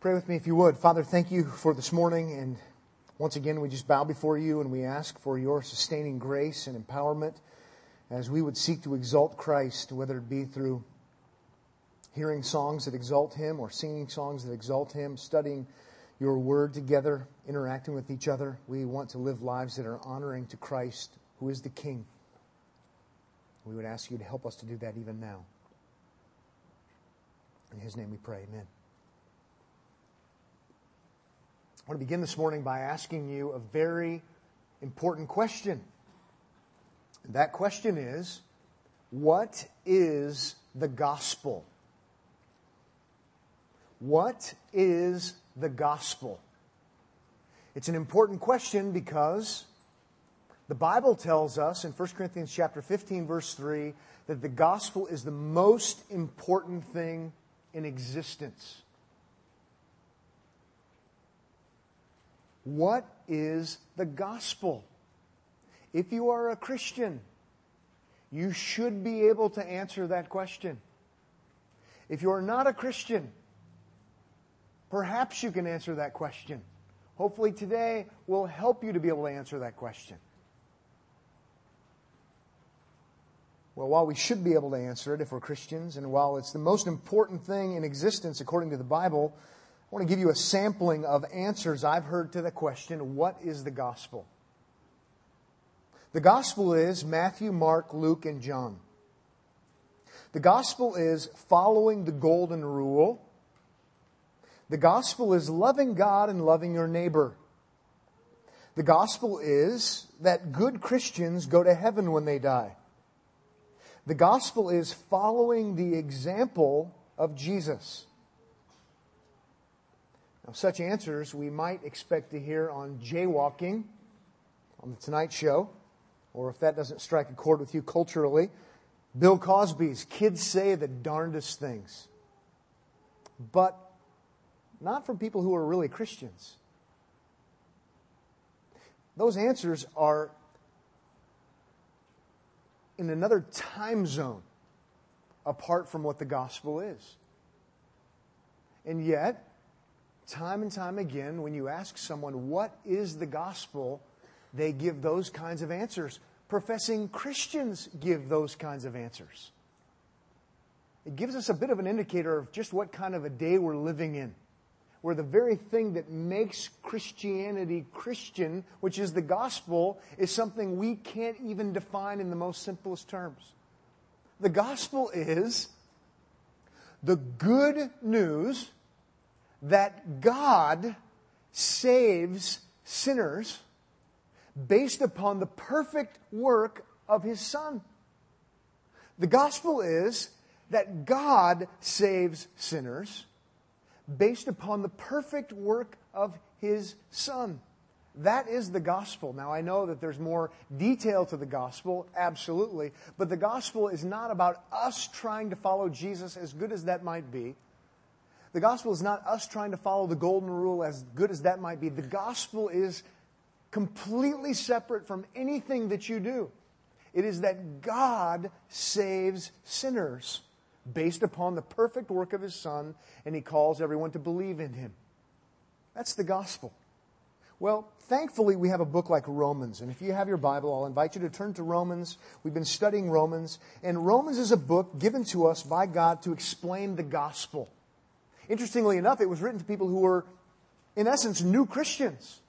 Pray with me if you would. Father, thank you for this morning. And once again, we just bow before you and we ask for your sustaining grace and empowerment as we would seek to exalt Christ, whether it be through hearing songs that exalt him or singing songs that exalt him, studying your word together, interacting with each other. We want to live lives that are honoring to Christ, who is the King. We would ask you to help us to do that even now. In his name we pray. Amen. I want to begin this morning by asking you a very important question. And that question is What is the gospel? What is the gospel? It's an important question because the Bible tells us in 1 Corinthians chapter 15 verse 3 that the gospel is the most important thing in existence. What is the gospel? If you are a Christian, you should be able to answer that question. If you are not a Christian, perhaps you can answer that question. Hopefully, today will help you to be able to answer that question. Well, while we should be able to answer it if we're Christians, and while it's the most important thing in existence according to the Bible, I want to give you a sampling of answers I've heard to the question what is the gospel? The gospel is Matthew, Mark, Luke, and John. The gospel is following the golden rule. The gospel is loving God and loving your neighbor. The gospel is that good Christians go to heaven when they die. The gospel is following the example of Jesus. Now, such answers we might expect to hear on jaywalking on the Tonight Show, or if that doesn't strike a chord with you culturally, Bill Cosby's kids say the darndest things. But not from people who are really Christians. Those answers are in another time zone apart from what the gospel is. And yet, time and time again, when you ask someone, what is the gospel? They give those kinds of answers. Professing Christians give those kinds of answers. It gives us a bit of an indicator of just what kind of a day we're living in. Where the very thing that makes Christianity Christian, which is the gospel, is something we can't even define in the most simplest terms. The gospel is the good news that God saves sinners based upon the perfect work of his Son. The gospel is that God saves sinners based upon the perfect work of his Son. That is the gospel. Now, I know that there's more detail to the gospel, absolutely, but the gospel is not about us trying to follow Jesus, as good as that might be. The gospel is not us trying to follow the golden rule, as good as that might be. The gospel is completely separate from anything that you do. It is that God saves sinners based upon the perfect work of his Son, and he calls everyone to believe in him. That's the gospel. Well, thankfully, we have a book like Romans. And if you have your Bible, I'll invite you to turn to Romans. We've been studying Romans. And Romans is a book given to us by God to explain the gospel. Interestingly enough, it was written to people who were, in essence, new Christians.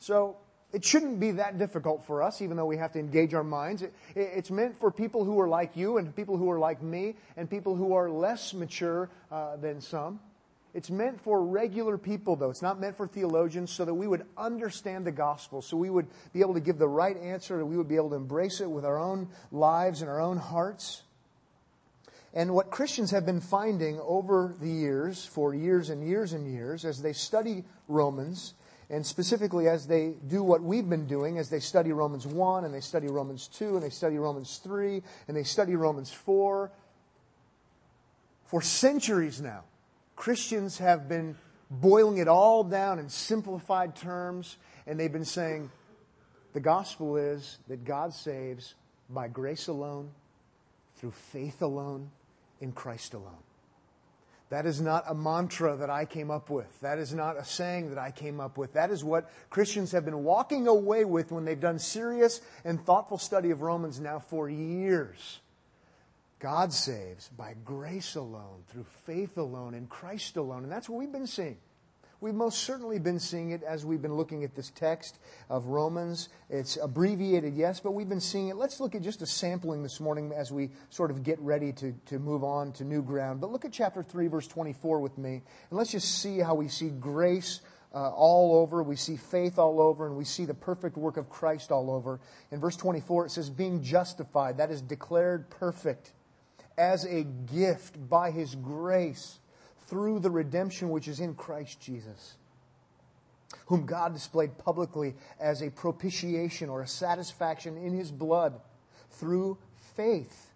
So it shouldn't be that difficult for us, even though we have to engage our minds. It, it's meant for people who are like you and people who are like me and people who are less mature uh, than some. It's meant for regular people, though. It's not meant for theologians, so that we would understand the gospel, so we would be able to give the right answer, we would be able to embrace it with our own lives and our own hearts. And what Christians have been finding over the years, for years and years and years, as they study Romans, and specifically as they do what we've been doing, as they study Romans 1, and they study Romans 2, and they study Romans 3, and they study Romans 4, for centuries now, Christians have been boiling it all down in simplified terms, and they've been saying the gospel is that God saves by grace alone, through faith alone, in Christ alone. That is not a mantra that I came up with. That is not a saying that I came up with. That is what Christians have been walking away with when they've done serious and thoughtful study of Romans now for years. God saves by grace alone, through faith alone, in Christ alone. And that's what we've been seeing. We've most certainly been seeing it as we've been looking at this text of Romans. It's abbreviated, yes, but we've been seeing it. Let's look at just a sampling this morning as we sort of get ready to, to move on to new ground. But look at chapter 3, verse 24 with me, and let's just see how we see grace uh, all over, we see faith all over, and we see the perfect work of Christ all over. In verse 24, it says, being justified, that is declared perfect as a gift by his grace through the redemption which is in Christ Jesus, whom God displayed publicly as a propitiation or a satisfaction in his blood through faith.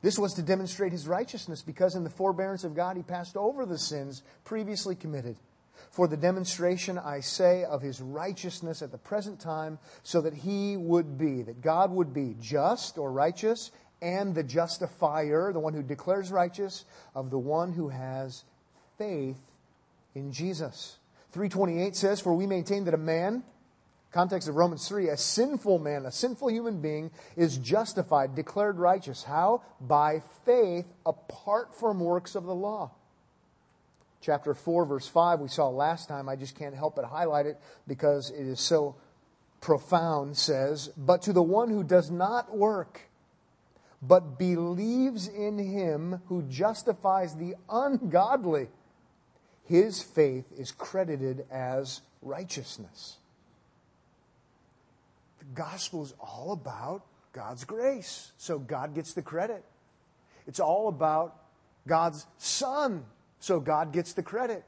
This was to demonstrate his righteousness because in the forbearance of God he passed over the sins previously committed. For the demonstration, I say, of his righteousness at the present time, so that he would be, that God would be just or righteous, and the justifier, the one who declares righteous, of the one who has faith in Jesus. 328 says, For we maintain that a man, context of Romans 3, a sinful man, a sinful human being, is justified, declared righteous. How? By faith apart from works of the law. Chapter 4, verse 5, we saw last time. I just can't help but highlight it because it is so profound, says, But to the one who does not work, but believes in him who justifies the ungodly his faith is credited as righteousness. The gospel is all about God's grace, so God gets the credit. It's all about God's Son, so God gets the credit.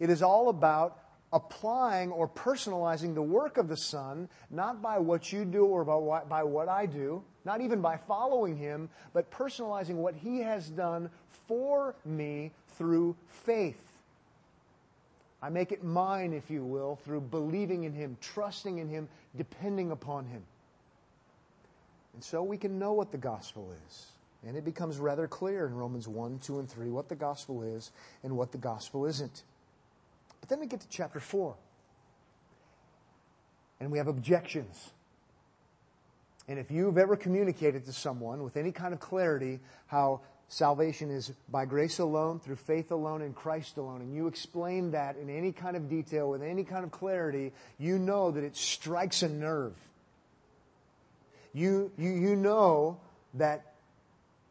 It is all about applying or personalizing the work of the Son, not by what you do or by what, by what I do, not even by following Him, but personalizing what He has done for me through faith. I make it mine, if you will, through believing in Him, trusting in Him, depending upon Him. And so we can know what the gospel is. And it becomes rather clear in Romans 1, 2, and 3 what the gospel is and what the gospel isn't. But then we get to chapter 4. And we have objections. And if you've ever communicated to someone with any kind of clarity how salvation is by grace alone, through faith alone, in Christ alone, and you explain that in any kind of detail, with any kind of clarity, you know that it strikes a nerve. You, you, you know that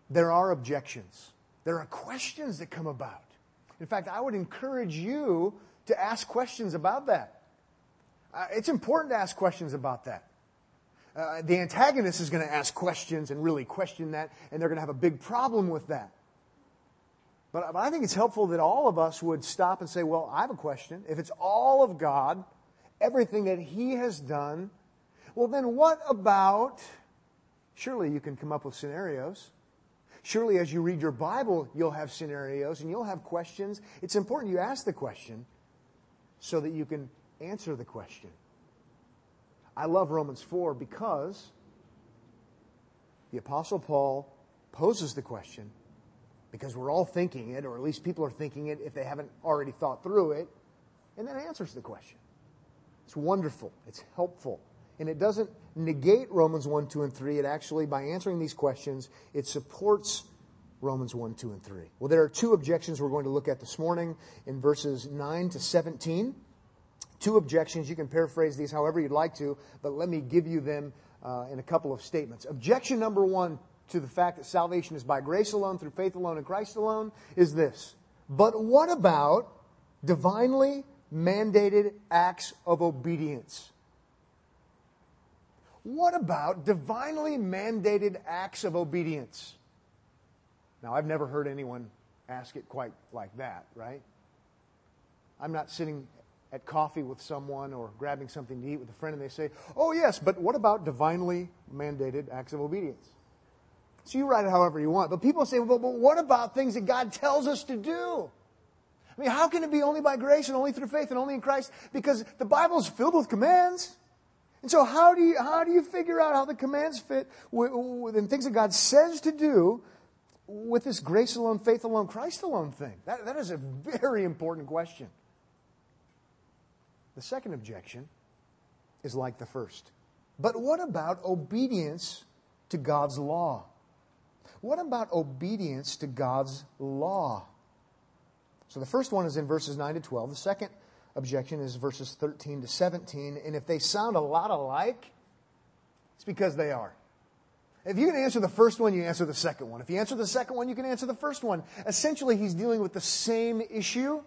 there are objections. There are questions that come about. In fact, I would encourage you to ask questions about that. Uh, it's important to ask questions about that. Uh, the antagonist is going to ask questions and really question that, and they're going to have a big problem with that. But, but I think it's helpful that all of us would stop and say, well, I have a question. If it's all of God, everything that He has done, well, then what about, surely you can come up with scenarios. Surely as you read your Bible, you'll have scenarios and you'll have questions. It's important you ask the question so that you can answer the question. I love Romans 4 because the Apostle Paul poses the question because we're all thinking it, or at least people are thinking it if they haven't already thought through it, and then answers the question. It's wonderful, it's helpful, and it doesn't negate Romans 1, 2, and 3. It actually, by answering these questions, it supports Romans 1, 2, and 3. Well, there are two objections we're going to look at this morning in verses 9 to 17 two objections. You can paraphrase these however you'd like to, but let me give you them uh, in a couple of statements. Objection number one to the fact that salvation is by grace alone, through faith alone, in Christ alone is this. But what about divinely mandated acts of obedience? What about divinely mandated acts of obedience? Now, I've never heard anyone ask it quite like that, right? I'm not sitting at coffee with someone or grabbing something to eat with a friend and they say, Oh, yes, but what about divinely mandated acts of obedience? So you write it however you want. But people say, well, but what about things that God tells us to do? I mean, how can it be only by grace and only through faith and only in Christ? Because the Bible is filled with commands. And so how do you, how do you figure out how the commands fit with, with, things that God says to do with this grace alone, faith alone, Christ alone thing? That, that is a very important question. The second objection is like the first. But what about obedience to God's law? What about obedience to God's law? So the first one is in verses 9 to 12. The second objection is verses 13 to 17. And if they sound a lot alike, it's because they are. If you can answer the first one, you answer the second one. If you answer the second one, you can answer the first one. Essentially, he's dealing with the same issue.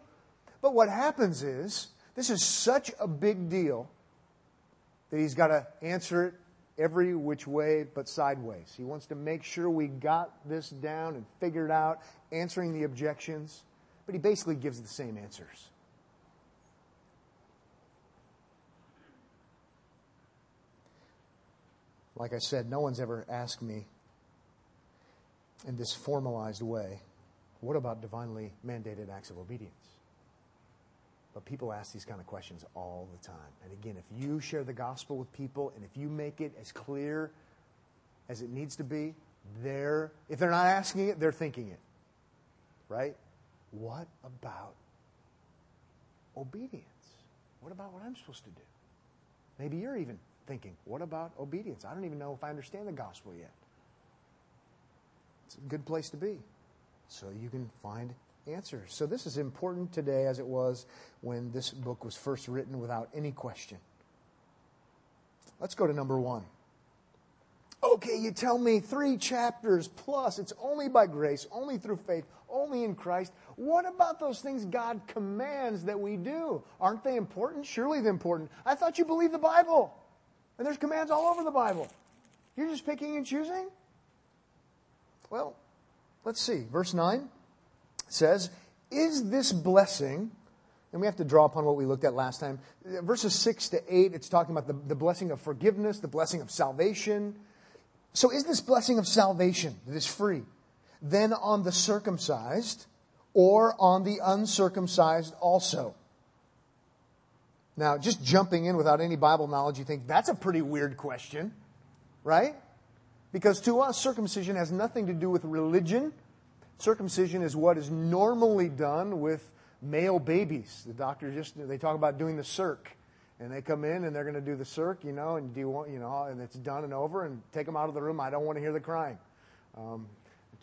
But what happens is, this is such a big deal that he's got to answer it every which way but sideways. He wants to make sure we got this down and figured out, answering the objections. But he basically gives the same answers. Like I said, no one's ever asked me in this formalized way, what about divinely mandated acts of obedience? But people ask these kind of questions all the time. And again, if you share the gospel with people and if you make it as clear as it needs to be, they're, if they're not asking it, they're thinking it. Right? What about obedience? What about what I'm supposed to do? Maybe you're even thinking, what about obedience? I don't even know if I understand the gospel yet. It's a good place to be. So you can find answers. So this is important today as it was when this book was first written without any question. Let's go to number one. Okay, you tell me three chapters plus, it's only by grace, only through faith, only in Christ. What about those things God commands that we do? Aren't they important? Surely they're important. I thought you believed the Bible. And there's commands all over the Bible. You're just picking and choosing? Well, let's see. Verse 9 says, Is this blessing, and we have to draw upon what we looked at last time. Verses 6 to 8, it's talking about the, the blessing of forgiveness, the blessing of salvation. So is this blessing of salvation that is free then on the circumcised or on the uncircumcised also? Now, just jumping in without any Bible knowledge, you think that's a pretty weird question, right? Because to us, circumcision has nothing to do with religion. Circumcision is what is normally done with male babies. The doctor just, they talk about doing the circ. And they come in and they're going to do the circ, you know, and do you want, you know, and it's done and over and take them out of the room. I don't want to hear the crying. Um,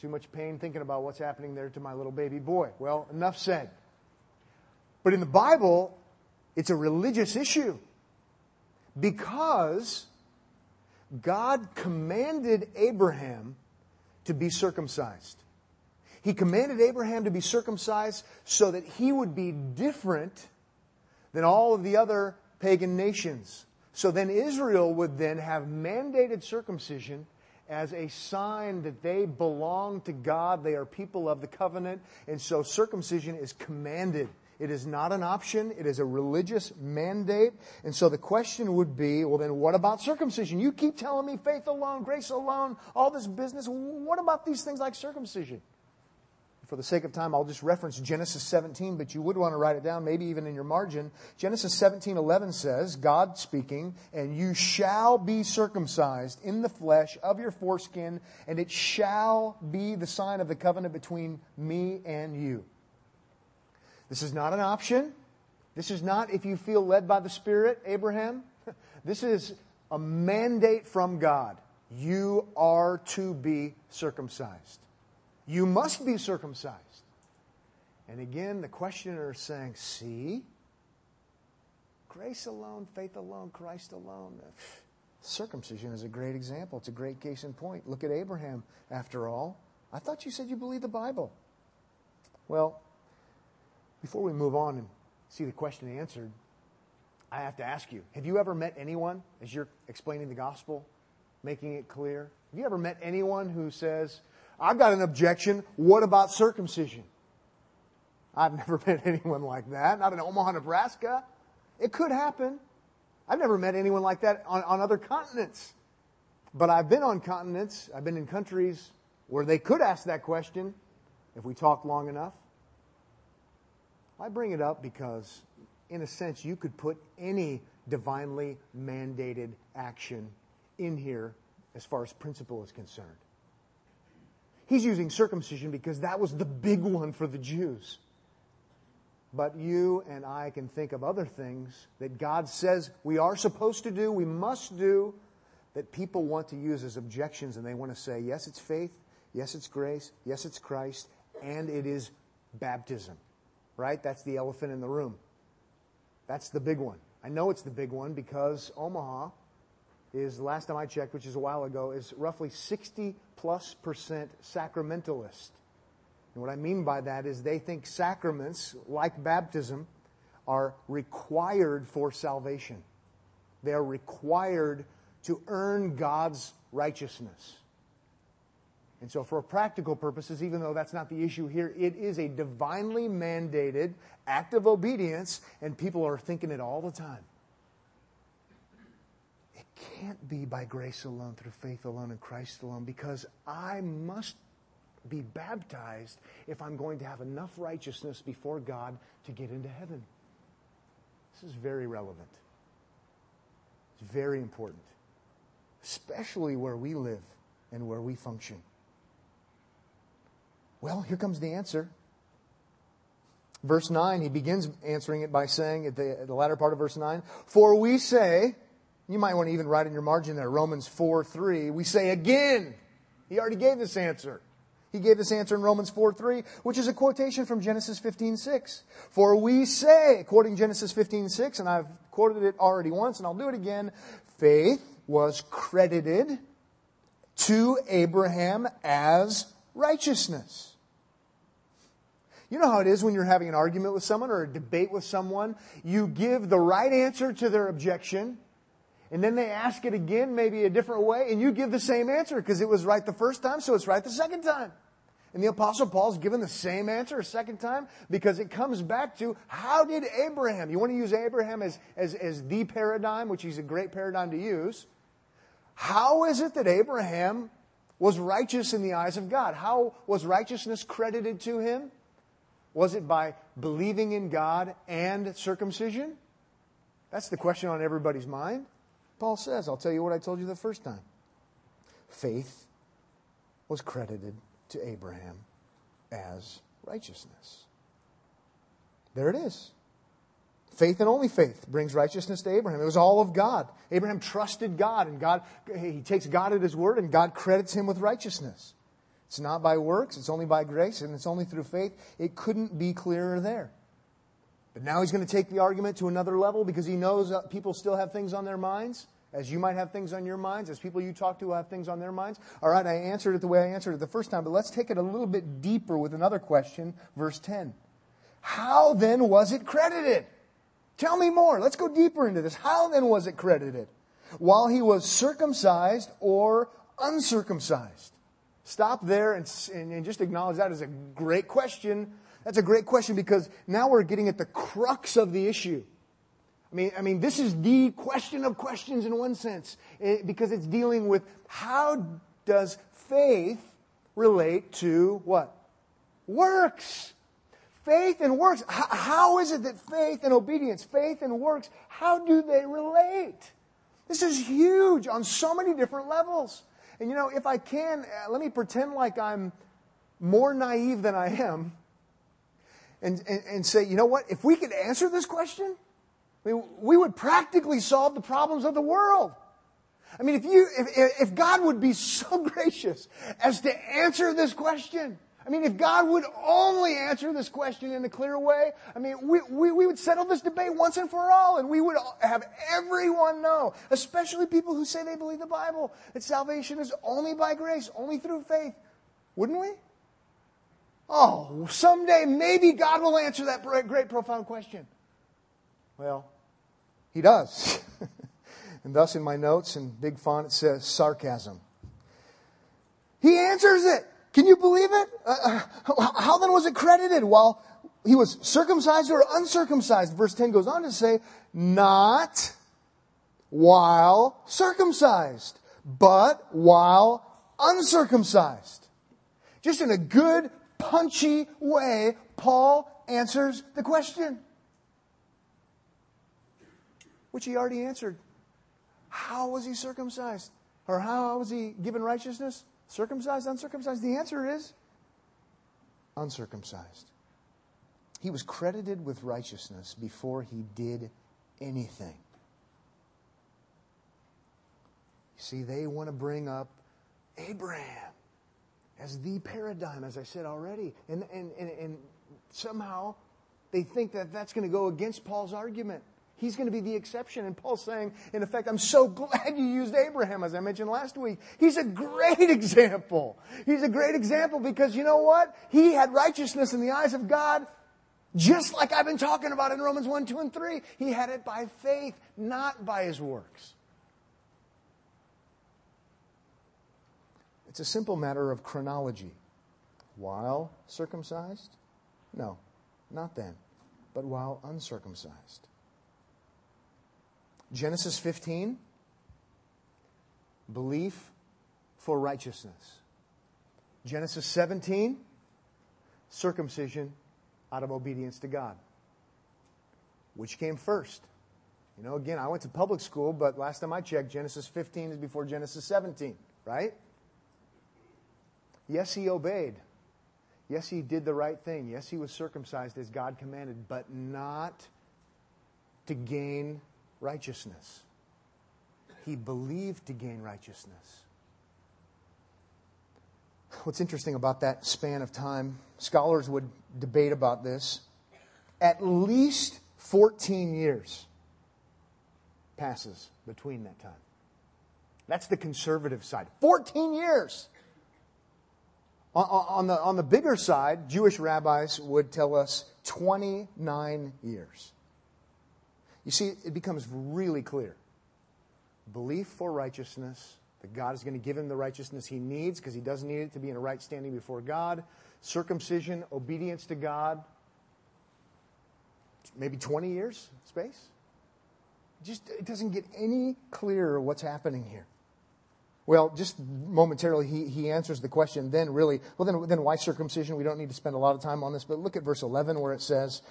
too much pain thinking about what's happening there to my little baby boy. Well, enough said. But in the Bible, it's a religious issue because God commanded Abraham to be circumcised. He commanded Abraham to be circumcised so that he would be different than all of the other pagan nations. So then Israel would then have mandated circumcision as a sign that they belong to God. They are people of the covenant. And so circumcision is commanded. It is not an option. It is a religious mandate. And so the question would be, well then what about circumcision? You keep telling me faith alone, grace alone, all this business. What about these things like circumcision? For the sake of time, I'll just reference Genesis 17, but you would want to write it down, maybe even in your margin. Genesis 17, 11 says, God speaking, and you shall be circumcised in the flesh of your foreskin, and it shall be the sign of the covenant between me and you. This is not an option. This is not if you feel led by the Spirit, Abraham. This is a mandate from God. You are to be circumcised. You must be circumcised. And again, the questioner is saying, See, grace alone, faith alone, Christ alone. Circumcision is a great example. It's a great case in point. Look at Abraham, after all. I thought you said you believed the Bible. Well, before we move on and see the question answered, I have to ask you have you ever met anyone, as you're explaining the gospel, making it clear? Have you ever met anyone who says, I've got an objection, what about circumcision? I've never met anyone like that, not in Omaha, Nebraska. It could happen. I've never met anyone like that on, on other continents. But I've been on continents, I've been in countries where they could ask that question if we talked long enough. I bring it up because, in a sense, you could put any divinely mandated action in here as far as principle is concerned. He's using circumcision because that was the big one for the Jews. But you and I can think of other things that God says we are supposed to do, we must do, that people want to use as objections and they want to say, yes, it's faith, yes, it's grace, yes, it's Christ, and it is baptism. Right? That's the elephant in the room. That's the big one. I know it's the big one because Omaha is, last time I checked, which is a while ago, is roughly 60 plus percent sacramentalist. And what I mean by that is they think sacraments, like baptism, are required for salvation. They are required to earn God's righteousness. And so, for practical purposes, even though that's not the issue here, it is a divinely mandated act of obedience, and people are thinking it all the time. Can't be by grace alone, through faith alone, in Christ alone, because I must be baptized if I'm going to have enough righteousness before God to get into heaven. This is very relevant. It's very important, especially where we live and where we function. Well, here comes the answer. Verse 9, he begins answering it by saying at the, at the latter part of verse 9, For we say, you might want to even write in your margin there, Romans 4 3, we say again. He already gave this answer. He gave this answer in Romans 4 3, which is a quotation from Genesis 15 6. For we say, quoting Genesis 15 6, and I've quoted it already once and I'll do it again, faith was credited to Abraham as righteousness. You know how it is when you're having an argument with someone or a debate with someone? You give the right answer to their objection, and then they ask it again, maybe a different way, and you give the same answer because it was right the first time, so it's right the second time. And the Apostle Paul's given the same answer a second time because it comes back to how did Abraham, you want to use Abraham as, as, as the paradigm, which he's a great paradigm to use. How is it that Abraham was righteous in the eyes of God? How was righteousness credited to him? Was it by believing in God and circumcision? That's the question on everybody's mind. Paul says, I'll tell you what I told you the first time. Faith was credited to Abraham as righteousness. There it is. Faith and only faith brings righteousness to Abraham. It was all of God. Abraham trusted God, and God, he takes God at his word, and God credits him with righteousness. It's not by works, it's only by grace, and it's only through faith. It couldn't be clearer there. But now he's going to take the argument to another level because he knows people still have things on their minds, as you might have things on your minds, as people you talk to have things on their minds. All right, I answered it the way I answered it the first time, but let's take it a little bit deeper with another question, verse 10. How then was it credited? Tell me more. Let's go deeper into this. How then was it credited? While he was circumcised or uncircumcised? Stop there and, and, just acknowledge that is a great question. That's a great question because now we're getting at the crux of the issue. I mean, I mean, this is the question of questions in one sense, eh, because it's dealing with how does faith relate to what? Works. Faith and works. how is it that faith and obedience, faith and works, how do they relate? This is huge on so many different levels. And you know, if I can, uh, let me pretend like I'm more naive than I am and, and, and say, you know what? If we could answer this question, we would practically solve the problems of the world. I mean, if you, if, if God would be so gracious as to answer this question, I mean, if God would only answer this question in a clear way, I mean, we, we, we, would settle this debate once and for all, and we would have everyone know, especially people who say they believe the Bible, that salvation is only by grace, only through faith. Wouldn't we? Oh, someday maybe God will answer that great, profound question. Well, He does. and thus in my notes in big font it says sarcasm. He answers it. Can you believe it? Uh, uh, how then was it credited? While he was circumcised or uncircumcised? Verse 10 goes on to say, not while circumcised, but while uncircumcised. Just in a good, punchy way, Paul answers the question. Which he already answered. How was he circumcised? Or how was he given righteousness? Circumcised, uncircumcised? The answer is uncircumcised. He was credited with righteousness before he did anything. You see, they want to bring up Abraham as the paradigm, as I said already. And, and, and, and somehow they think that that's going to go against Paul's argument. He's going to be the exception. And Paul's saying, in effect, I'm so glad you used Abraham, as I mentioned last week. He's a great example. He's a great example because you know what? He had righteousness in the eyes of God, just like I've been talking about in Romans 1, 2, and 3. He had it by faith, not by his works. It's a simple matter of chronology. While circumcised? No, not then, but while uncircumcised. Genesis 15, belief for righteousness. Genesis 17, circumcision out of obedience to God. Which came first? You know, again, I went to public school, but last time I checked, Genesis 15 is before Genesis 17, right? Yes, he obeyed. Yes, he did the right thing. Yes, he was circumcised as God commanded, but not to gain righteousness. He believed to gain righteousness. What's interesting about that span of time, scholars would debate about this. At least 14 years passes between that time. That's the conservative side. 14 years. On, the, on the bigger side, Jewish rabbis would tell us 29 years. You see, it becomes really clear. Belief for righteousness, that God is going to give him the righteousness he needs because he doesn't need it to be in a right standing before God. Circumcision, obedience to God, maybe 20 years space. Just it doesn't get any clearer what's happening here. Well, just momentarily, he, he answers the question. Then, really, well, then, then why circumcision? We don't need to spend a lot of time on this, but look at verse 11 where it says,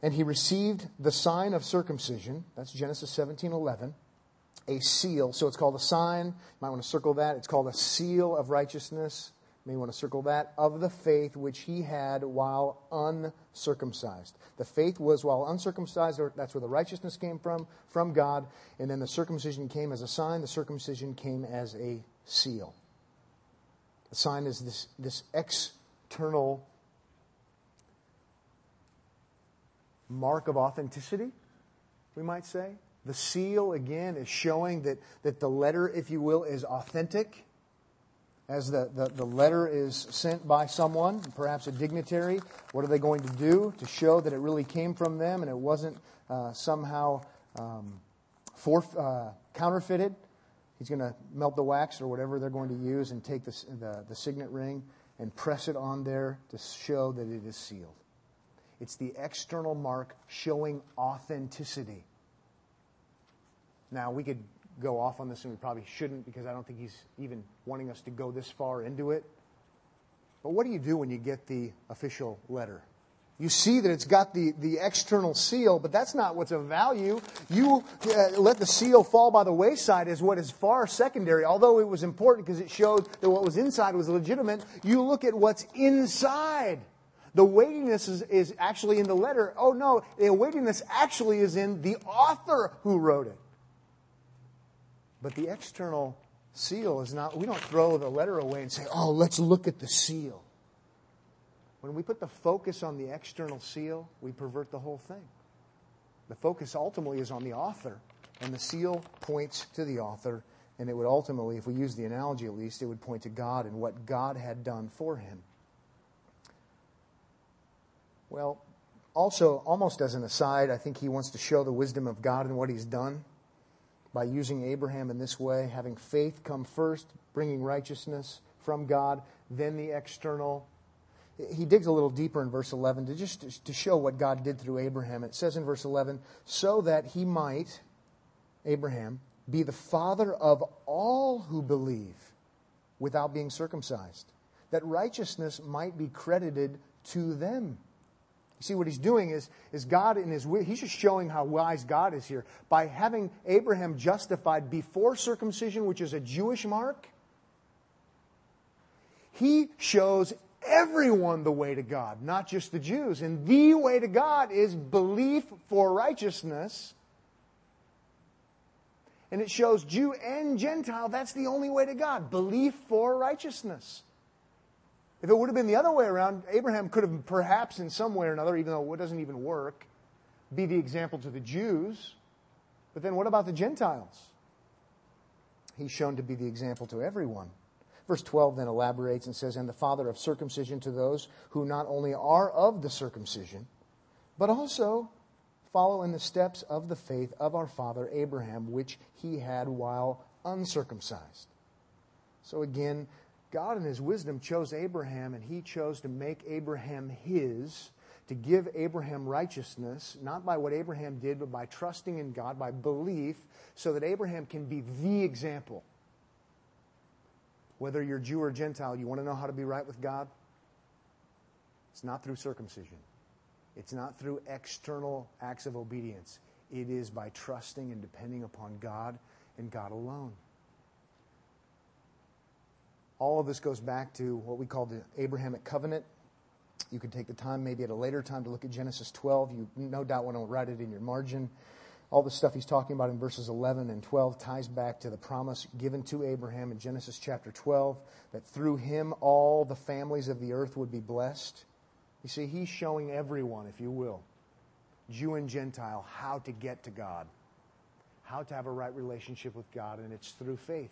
and he received the sign of circumcision. That's Genesis 17 11. A seal. So it's called a sign. You might want to circle that. It's called a seal of righteousness. May want to circle that. Of the faith which he had while uncircumcised. The faith was while uncircumcised. That's where the righteousness came from, from God. And then the circumcision came as a sign. The circumcision came as a seal. The sign is this, this external mark of authenticity, we might say. The seal, again, is showing that, that the letter, if you will, is authentic. As the, the, the letter is sent by someone, perhaps a dignitary, what are they going to do to show that it really came from them and it wasn't uh, somehow um, uh, counterfeited? He's going to melt the wax or whatever they're going to use and take the, the, the signet ring and press it on there to show that it is sealed. It's the external mark showing authenticity. Now, we could go off on this, and we probably shouldn't because I don't think he's even wanting us to go this far into it. But what do you do when you get the official letter? You see that it's got the, the external seal, but that's not what's of value. You uh, let the seal fall by the wayside as what is far secondary. Although it was important because it showed that what was inside was legitimate, you look at what's inside. The weightiness is, is actually in the letter. Oh no, the weightiness actually is in the author who wrote it. But the external seal is not, we don't throw the letter away and say, oh, let's look at the seal. When we put the focus on the external seal, we pervert the whole thing. The focus ultimately is on the author, and the seal points to the author, and it would ultimately, if we use the analogy at least, it would point to God and what God had done for him. Well, also, almost as an aside, I think he wants to show the wisdom of God and what he's done by using Abraham in this way, having faith come first, bringing righteousness from God, then the external. He digs a little deeper in verse 11 to just to show what God did through Abraham. It says in verse 11, so that he might, Abraham, be the father of all who believe without being circumcised, that righteousness might be credited to them. See, what he's doing is, is God in his he's just showing how wise God is here. By having Abraham justified before circumcision, which is a Jewish mark, He shows everyone the way to God, not just the Jews. And the way to God is belief for righteousness. And it shows Jew and Gentile that's the only way to God belief for righteousness. If it would have been the other way around, Abraham could have perhaps in some way or another, even though it doesn't even work, be the example to the Jews. But then what about the Gentiles? He's shown to be the example to everyone. Verse 12 then elaborates and says, And the father of circumcision to those who not only are of the circumcision, but also follow in the steps of the faith of our father Abraham, which he had while uncircumcised. So again, God in his wisdom chose Abraham, and he chose to make Abraham his, to give Abraham righteousness, not by what Abraham did, but by trusting in God, by belief, so that Abraham can be the example. Whether you're Jew or Gentile, you want to know how to be right with God? It's not through circumcision. It's not through external acts of obedience. It is by trusting and depending upon God and God alone all of this goes back to what we call the Abrahamic covenant. You can take the time, maybe at a later time, to look at Genesis 12. You no doubt want to write it in your margin. All the stuff he's talking about in verses 11 and 12 ties back to the promise given to Abraham in Genesis chapter 12 that through him all the families of the earth would be blessed. You see, he's showing everyone, if you will, Jew and Gentile, how to get to God, how to have a right relationship with God, and it's through faith.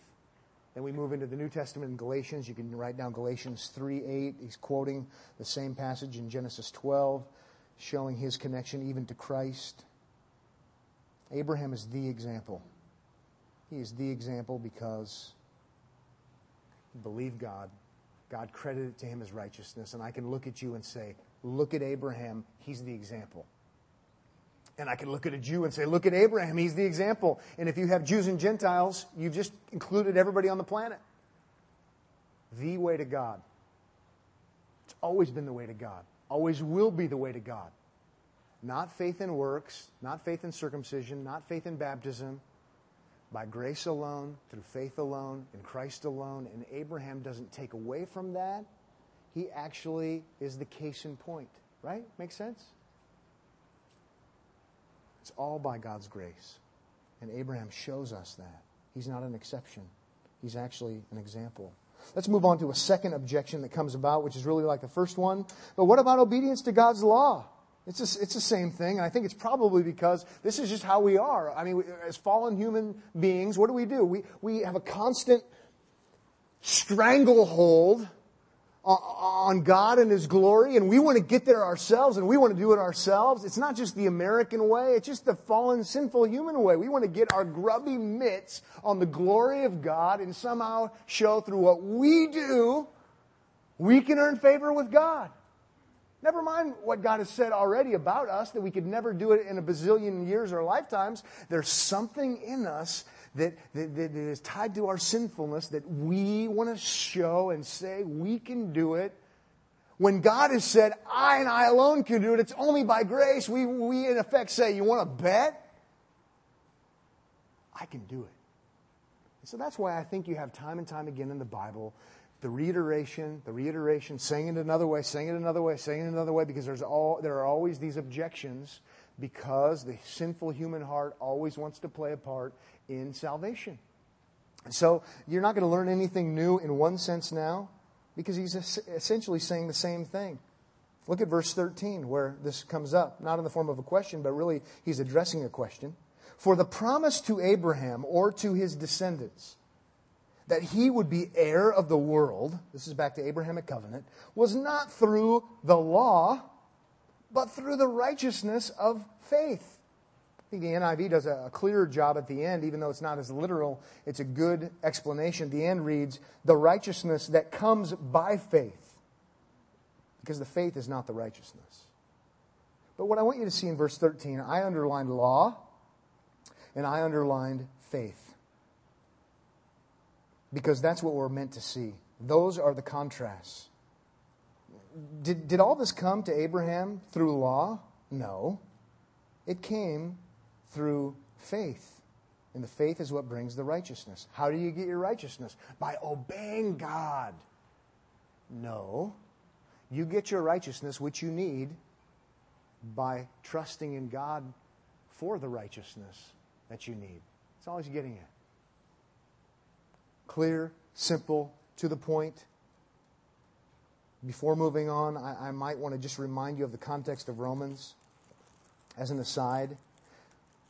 Then we move into the New Testament in Galatians. You can write down Galatians 3 8. He's quoting the same passage in Genesis 12, showing his connection even to Christ. Abraham is the example. He is the example because he believed God. God credited it to him as righteousness. And I can look at you and say, Look at Abraham. He's the example. And I can look at a Jew and say, look at Abraham, he's the example. And if you have Jews and Gentiles, you've just included everybody on the planet. The way to God. It's always been the way to God, always will be the way to God. Not faith in works, not faith in circumcision, not faith in baptism. By grace alone, through faith alone, in Christ alone. And Abraham doesn't take away from that. He actually is the case in point. Right? Makes sense? It's all by God's grace. And Abraham shows us that. He's not an exception, he's actually an example. Let's move on to a second objection that comes about, which is really like the first one. But what about obedience to God's law? It's, a, it's the same thing, and I think it's probably because this is just how we are. I mean, as fallen human beings, what do we do? We, we have a constant stranglehold on God and His glory, and we want to get there ourselves, and we want to do it ourselves. It's not just the American way, it's just the fallen, sinful human way. We want to get our grubby mitts on the glory of God and somehow show through what we do, we can earn favor with God. Never mind what God has said already about us, that we could never do it in a bazillion years or lifetimes. There's something in us that, that, that is tied to our sinfulness that we want to show and say we can do it. When God has said, I and I alone can do it, it's only by grace. We, we in effect say, You want to bet? I can do it. So that's why I think you have time and time again in the Bible the reiteration, the reiteration, saying it another way, saying it another way, saying it another way, because there's all, there are always these objections because the sinful human heart always wants to play a part in salvation. So you're not going to learn anything new in one sense now because he's essentially saying the same thing. Look at verse 13 where this comes up, not in the form of a question, but really he's addressing a question. For the promise to Abraham or to his descendants that he would be heir of the world, this is back to Abrahamic covenant, was not through the law, but through the righteousness of faith I think the NIV does a clearer job at the end, even though it's not as literal. It's a good explanation. The end reads, the righteousness that comes by faith. Because the faith is not the righteousness. But what I want you to see in verse 13, I underlined law and I underlined faith. Because that's what we're meant to see. Those are the contrasts. Did, did all this come to Abraham through law? No. It came through faith. And the faith is what brings the righteousness. How do you get your righteousness? By obeying God. No. You get your righteousness, which you need, by trusting in God for the righteousness that you need. It's always getting it. Clear, simple, to the point. Before moving on, I, I might want to just remind you of the context of Romans as an aside.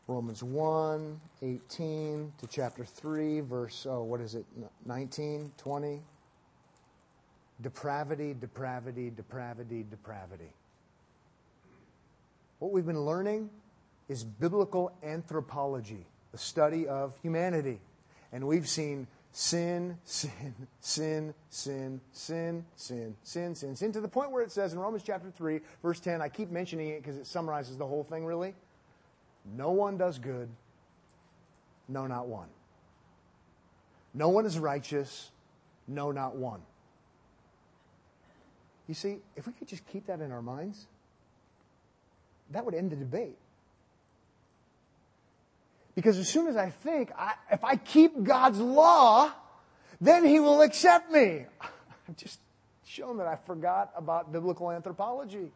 Romans 1, 18 to chapter 3, verse, oh, what is it, 19, 20? Depravity, depravity, depravity, depravity. What we've been learning is biblical anthropology, the study of humanity. And we've seen sin, sin, sin, sin, sin, sin, sin, sin, sin, to the point where it says in Romans chapter 3, verse 10, I keep mentioning it because it summarizes the whole thing really. No one does good, no, not one. No one is righteous, no, not one. You see, if we could just keep that in our minds, that would end the debate. Because as soon as I think, I, if I keep God's law, then He will accept me. I've just shown that I forgot about biblical anthropology.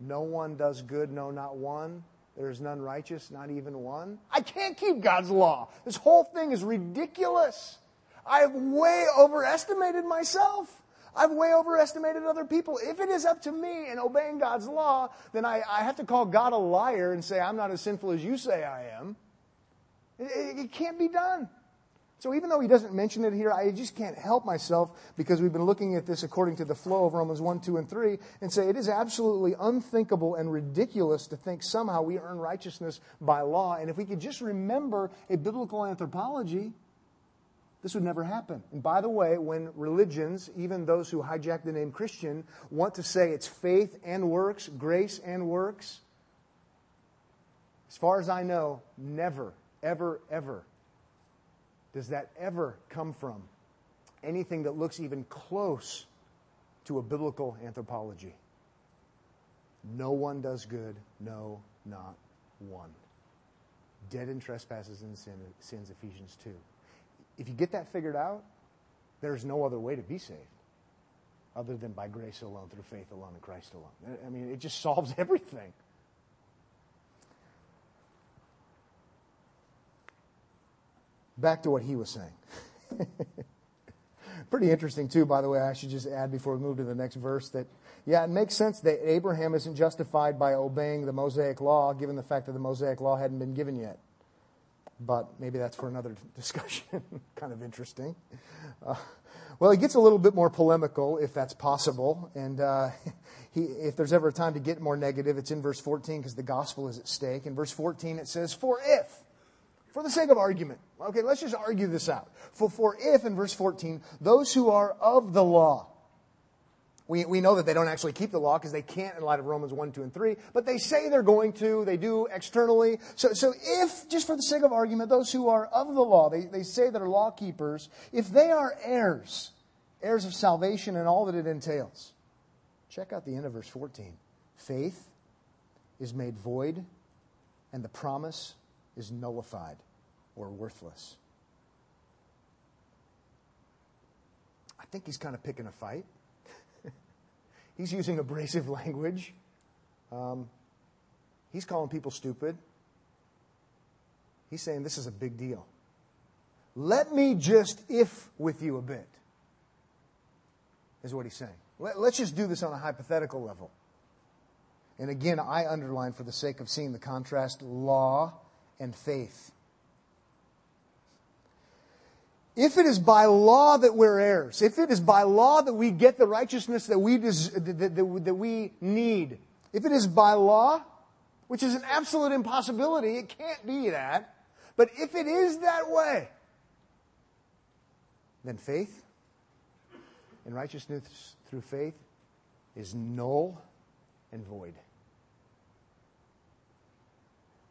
No one does good, no, not one. There is none righteous, not even one. I can't keep God's law. This whole thing is ridiculous. I have way overestimated myself. I've way overestimated other people. If it is up to me in obeying God's law, then I, I have to call God a liar and say, I'm not as sinful as you say I am. It, it can't be done. So even though he doesn't mention it here, I just can't help myself because we've been looking at this according to the flow of Romans 1, 2, and 3 and say it is absolutely unthinkable and ridiculous to think somehow we earn righteousness by law. And if we could just remember a biblical anthropology, this would never happen. And by the way, when religions, even those who hijack the name Christian, want to say it's faith and works, grace and works, as far as I know, never ever, ever does that ever come from anything that looks even close to a biblical anthropology. No one does good, no, not one. Dead in trespasses and sin, sins, Ephesians 2. If you get that figured out, there's no other way to be saved other than by grace alone, through faith alone, in Christ alone. I mean, it just solves everything. Back to what he was saying. Pretty interesting, too, by the way. I should just add before we move to the next verse that, yeah, it makes sense that Abraham isn't justified by obeying the Mosaic law, given the fact that the Mosaic law hadn't been given yet. But maybe that's for another discussion. kind of interesting. Uh, well, he gets a little bit more polemical, if that's possible. And uh, he, if there's ever a time to get more negative, it's in verse 14 because the gospel is at stake. In verse 14, it says, For if for the sake of argument. Okay, let's just argue this out. For, for if, in verse 14, those who are of the law, we, we know that they don't actually keep the law because they can't in light of Romans 1, 2, and 3, but they say they're going to, they do externally. So, so if, just for the sake of argument, those who are of the law, they, they say that are law keepers, if they are heirs, heirs of salvation and all that it entails, check out the end of verse 14. Faith is made void, and the promise is nullified or worthless. I think he's kind of picking a fight. he's using abrasive language. Um, he's calling people stupid. He's saying this is a big deal. Let me just if with you a bit, is what he's saying. Let, us just do this on a hypothetical level. And again, I underline for the sake of seeing the contrast law and faith. If it is by law that we're heirs, if it is by law that we get the righteousness that we, des- that, that, that we need, if it is by law, which is an absolute impossibility, it can't be that. But if it is that way, then faith and righteousness through faith is null and void.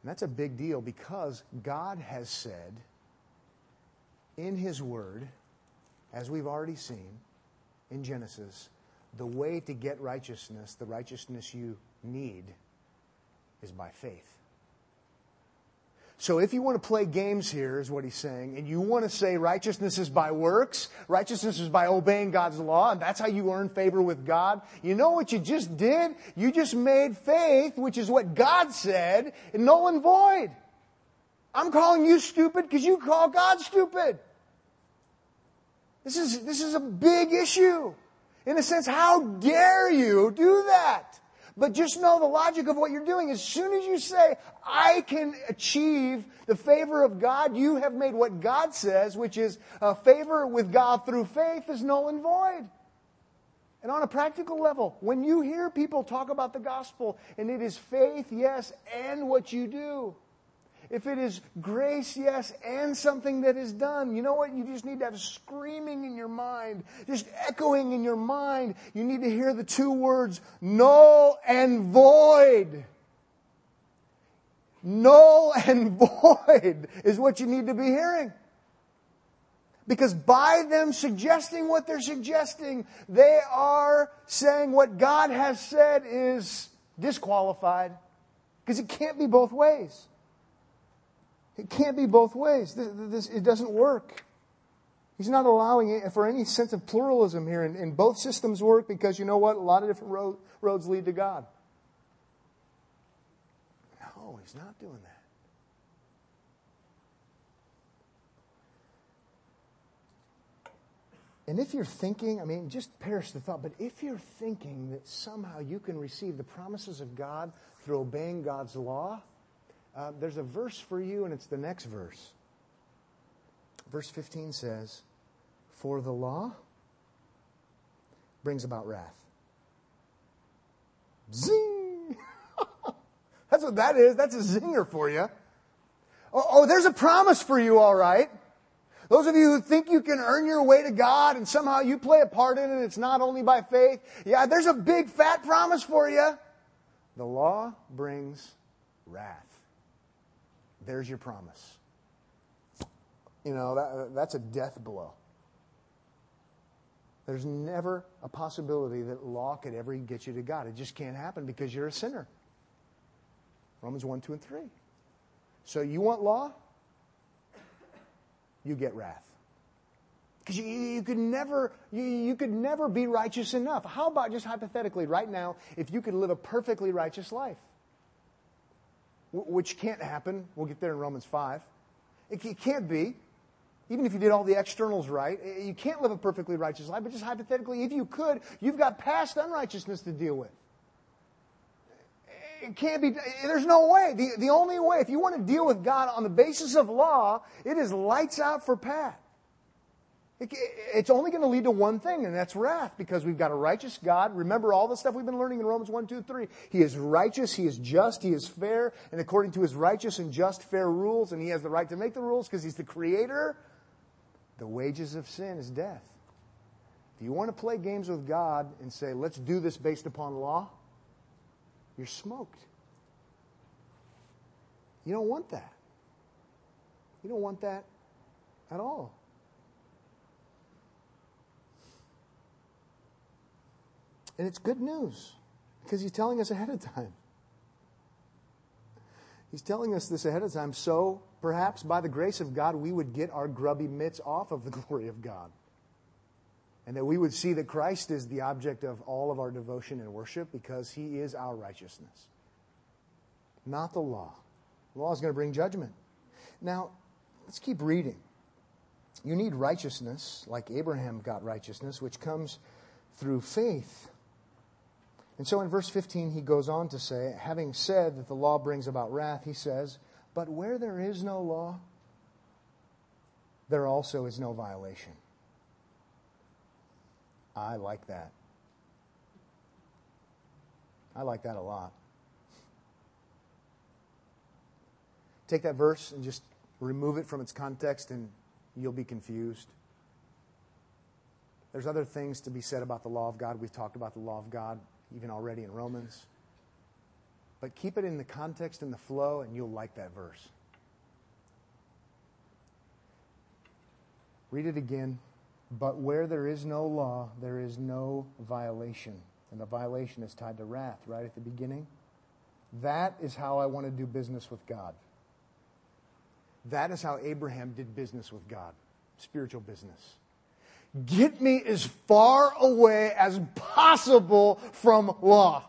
And that's a big deal because God has said in His Word, as we've already seen in Genesis, the way to get righteousness, the righteousness you need, is by faith. So if you want to play games here, is what he's saying, and you want to say righteousness is by works, righteousness is by obeying God's law, and that's how you earn favor with God, you know what you just did? You just made faith, which is what God said, null and void. I'm calling you stupid because you call God stupid. This is, this is a big issue. In a sense, how dare you do that? But just know the logic of what you're doing. As soon as you say, I can achieve the favor of God, you have made what God says, which is a favor with God through faith, is null and void. And on a practical level, when you hear people talk about the gospel, and it is faith, yes, and what you do, if it is grace, yes, and something that is done, you know what? You just need to have screaming in your mind, just echoing in your mind. You need to hear the two words, null and void. Null and void is what you need to be hearing. Because by them suggesting what they're suggesting, they are saying what God has said is disqualified. Because it can't be both ways. It can't be both ways. This, this, it doesn't work. He's not allowing for any sense of pluralism here. And, and both systems work because you know what? A lot of different road, roads lead to God. No, he's not doing that. And if you're thinking, I mean, just perish the thought, but if you're thinking that somehow you can receive the promises of God through obeying God's law, uh, there's a verse for you, and it's the next verse. Verse 15 says, For the law brings about wrath. Zing! That's what that is. That's a zinger for you. Oh, oh, there's a promise for you, all right. Those of you who think you can earn your way to God and somehow you play a part in it, it's not only by faith. Yeah, there's a big fat promise for you. The law brings wrath. There's your promise. You know, that, that's a death blow. There's never a possibility that law could ever get you to God. It just can't happen because you're a sinner. Romans 1, 2, and 3. So you want law? You get wrath. Because you, you, could never, you, you could never be righteous enough. How about just hypothetically, right now, if you could live a perfectly righteous life? Which can't happen. We'll get there in Romans 5. It can't be. Even if you did all the externals right, you can't live a perfectly righteous life, but just hypothetically, if you could, you've got past unrighteousness to deal with. It can't be, there's no way. The, the only way, if you want to deal with God on the basis of law, it is lights out for Pat. It's only going to lead to one thing, and that's wrath, because we've got a righteous God. Remember all the stuff we've been learning in Romans 1, 2, 3. He is righteous, He is just, He is fair, and according to His righteous and just, fair rules, and He has the right to make the rules because He's the Creator, the wages of sin is death. If you want to play games with God and say, let's do this based upon law, you're smoked. You don't want that. You don't want that at all. And it's good news because he's telling us ahead of time. He's telling us this ahead of time so perhaps by the grace of God we would get our grubby mitts off of the glory of God. And that we would see that Christ is the object of all of our devotion and worship because he is our righteousness, not the law. The law is going to bring judgment. Now, let's keep reading. You need righteousness, like Abraham got righteousness, which comes through faith. And so in verse 15, he goes on to say, having said that the law brings about wrath, he says, But where there is no law, there also is no violation. I like that. I like that a lot. Take that verse and just remove it from its context, and you'll be confused. There's other things to be said about the law of God. We've talked about the law of God even already in Romans. But keep it in the context and the flow, and you'll like that verse. Read it again. But where there is no law, there is no violation. And the violation is tied to wrath, right at the beginning. That is how I want to do business with God. That is how Abraham did business with God, spiritual business. Get me as far away as possible from law.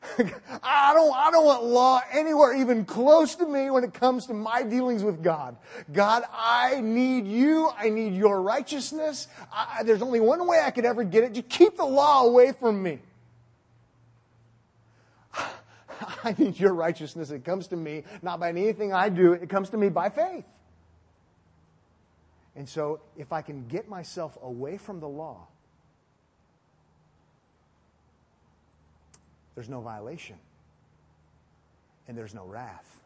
I don't, I don't want law anywhere even close to me when it comes to my dealings with God. God, I need you. I need your righteousness. I, there's only one way I could ever get it. Just keep the law away from me. I need your righteousness. It comes to me not by anything I do. It comes to me by faith. And so if I can get myself away from the law, there's no violation and there's no wrath.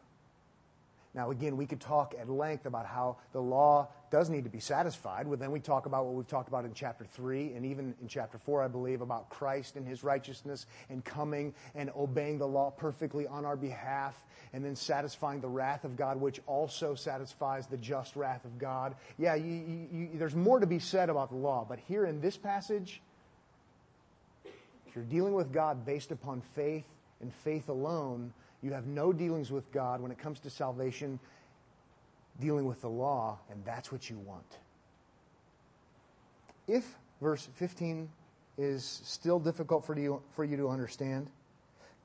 Now, again, we could talk at length about how the law does need to be satisfied. But then we talk about what we've talked about in chapter 3 and even in chapter 4, I believe, about Christ and his righteousness and coming and obeying the law perfectly on our behalf and then satisfying the wrath of God, which also satisfies the just wrath of God. Yeah, you, you, you, there's more to be said about the law. But here in this passage, if you're dealing with God based upon faith and faith alone, you have no dealings with God when it comes to salvation, dealing with the law, and that's what you want. If verse 15 is still difficult for you, for you to understand,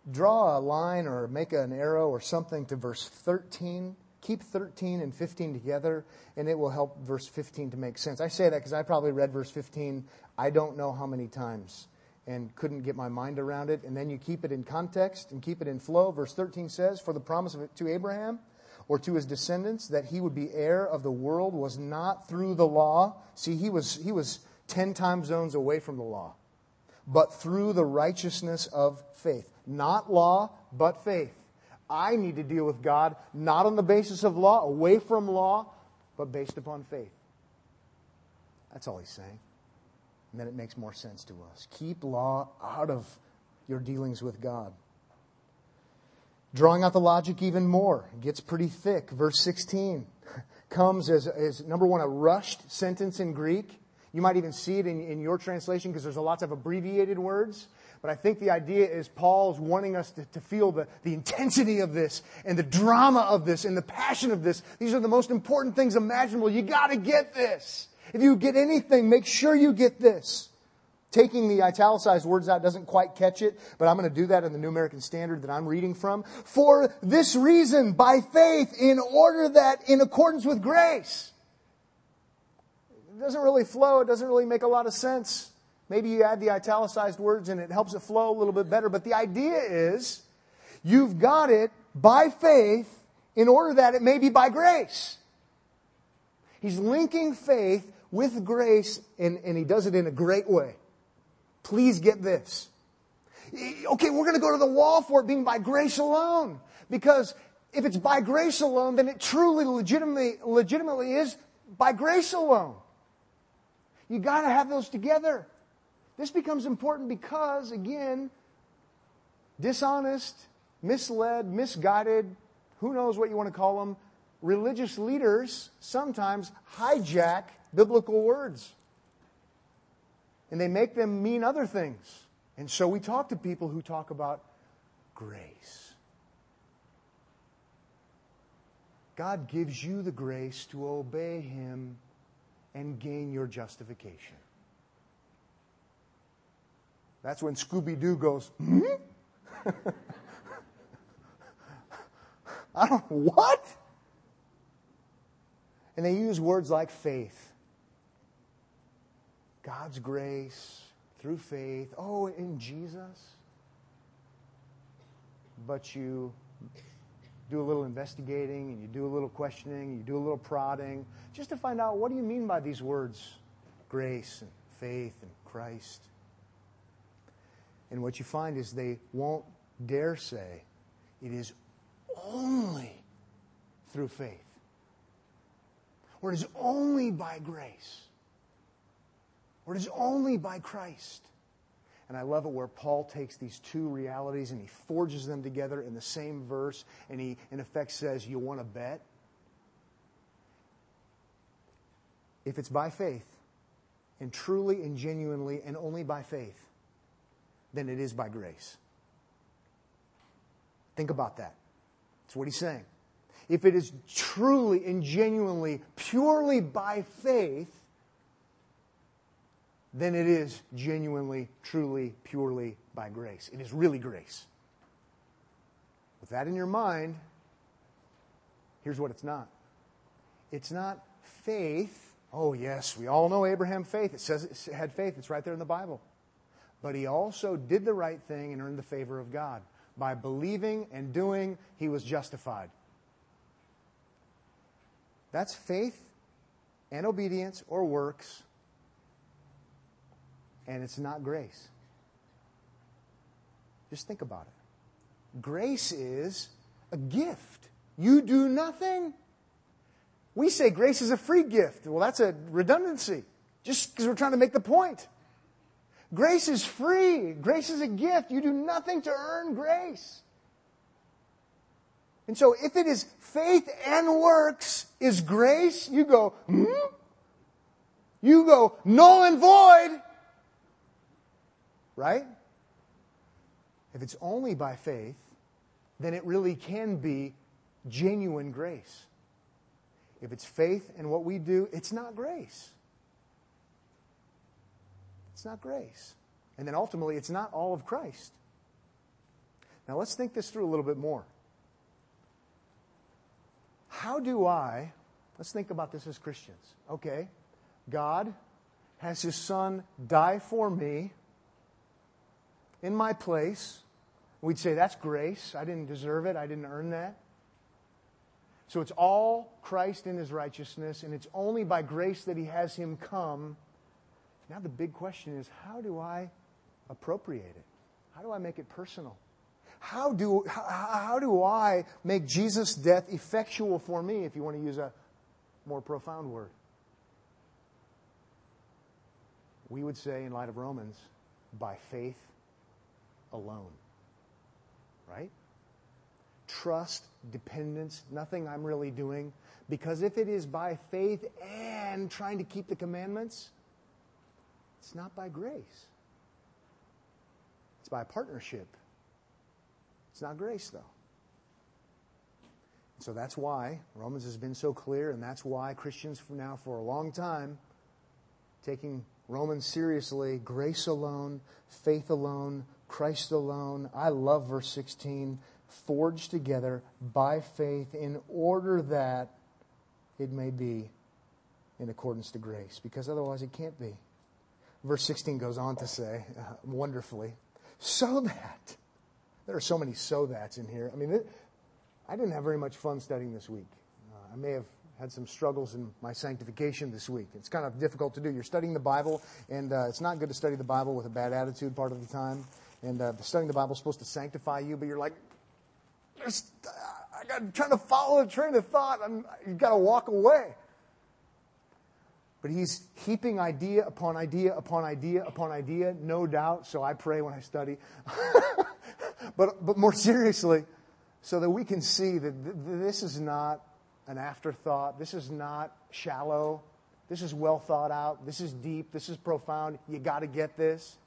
draw a line or make an arrow or something to verse 13. Keep 13 and 15 together, and it will help verse 15 to make sense. I say that because I probably read verse 15, I don't know how many times and couldn't get my mind around it. And then you keep it in context and keep it in flow. Verse 13 says, For the promise of it to Abraham or to his descendants that he would be heir of the world was not through the law. See, he was, he was 10 time zones away from the law, but through the righteousness of faith. Not law, but faith. I need to deal with God not on the basis of law, away from law, but based upon faith. That's all he's saying and then it makes more sense to us. Keep law out of your dealings with God. Drawing out the logic even more, gets pretty thick. Verse 16 comes as, as number one, a rushed sentence in Greek. You might even see it in, in your translation because there's a lots of abbreviated words. But I think the idea is Paul's wanting us to, to feel the, the intensity of this and the drama of this and the passion of this. These are the most important things imaginable. You gotta get this. If you get anything, make sure you get this. Taking the italicized words out doesn't quite catch it, but I'm going to do that in the New American Standard that I'm reading from. For this reason, by faith, in order that in accordance with grace. It doesn't really flow. It doesn't really make a lot of sense. Maybe you add the italicized words and it helps it flow a little bit better. But the idea is you've got it by faith in order that it may be by grace. He's linking faith with grace, and, and he does it in a great way. Please get this. Okay, we're going to go to the wall for it being by grace alone. Because if it's by grace alone, then it truly legitimately, legitimately is by grace alone. You got to have those together. This becomes important because, again, dishonest, misled, misguided, who knows what you want to call them, religious leaders sometimes hijack biblical words. And they make them mean other things. And so we talk to people who talk about grace. God gives you the grace to obey Him and gain your justification. That's when Scooby Doo goes, hmm? I don't, what? And they use words like faith. God's grace through faith. Oh, in Jesus. But you do a little investigating and you do a little questioning, you do a little prodding, just to find out what do you mean by these words grace and faith and Christ. And what you find is they won't dare say it is only through faith or it is only by grace, or it is only by Christ. And I love it where Paul takes these two realities and he forges them together in the same verse, and he, in effect, says, You want to bet? If it's by faith, and truly and genuinely and only by faith, then it is by grace. Think about that. That's what he's saying. if it is truly and genuinely, purely by faith, then it is genuinely, truly, purely by grace. It is really grace. With that in your mind, here's what it's not it's not faith. Oh, yes, we all know Abraham faith. It says it had faith. It's right there in the Bible. But he also did the right thing and earned the favor of God. By believing and doing, he was justified. That's faith and obedience or works, and it's not grace. Just think about it. Grace is a gift. You do nothing. We say grace is a free gift. Well, that's a redundancy, just because we're trying to make the point. Grace is free. Grace is a gift. You do nothing to earn grace. And so if it is faith and works is grace, you go, hmm? You go null and void. Right? If it's only by faith, then it really can be genuine grace. If it's faith in what we do, it's not grace. It's not grace. And then ultimately, it's not all of Christ. Now, let's think this through a little bit more. How do I, let's think about this as Christians. Okay, God has His Son die for me in my place. We'd say, that's grace. I didn't deserve it, I didn't earn that. So it's all Christ in His righteousness, and it's only by grace that He has Him come now, the big question is how do I appropriate it? How do I make it personal? How do, how, how do I make Jesus' death effectual for me, if you want to use a more profound word? We would say, in light of Romans, by faith alone. Right? Trust, dependence, nothing I'm really doing. Because if it is by faith and trying to keep the commandments, it's not by grace. It's by partnership. It's not grace, though. So that's why Romans has been so clear, and that's why Christians now for a long time taking Romans seriously, grace alone, faith alone, Christ alone. I love verse 16, forged together by faith in order that it may be in accordance to grace, because otherwise it can't be verse 16 goes on to say, uh, wonderfully, so that, there are so many so that's in here. I mean, it, I didn't have very much fun studying this week. Uh, I may have had some struggles in my sanctification this week. It's kind of difficult to do. You're studying the Bible, and uh, it's not good to study the Bible with a bad attitude part of the time. And uh, studying the Bible is supposed to sanctify you, but you're like, I got trying to follow the train of thought. I'm, you got to walk away. But he's heaping idea upon idea upon idea upon idea, no doubt. So I pray when I study. but, but more seriously, so that we can see that th- this is not an afterthought. This is not shallow. This is well thought out. This is deep. This is profound. You got to get this.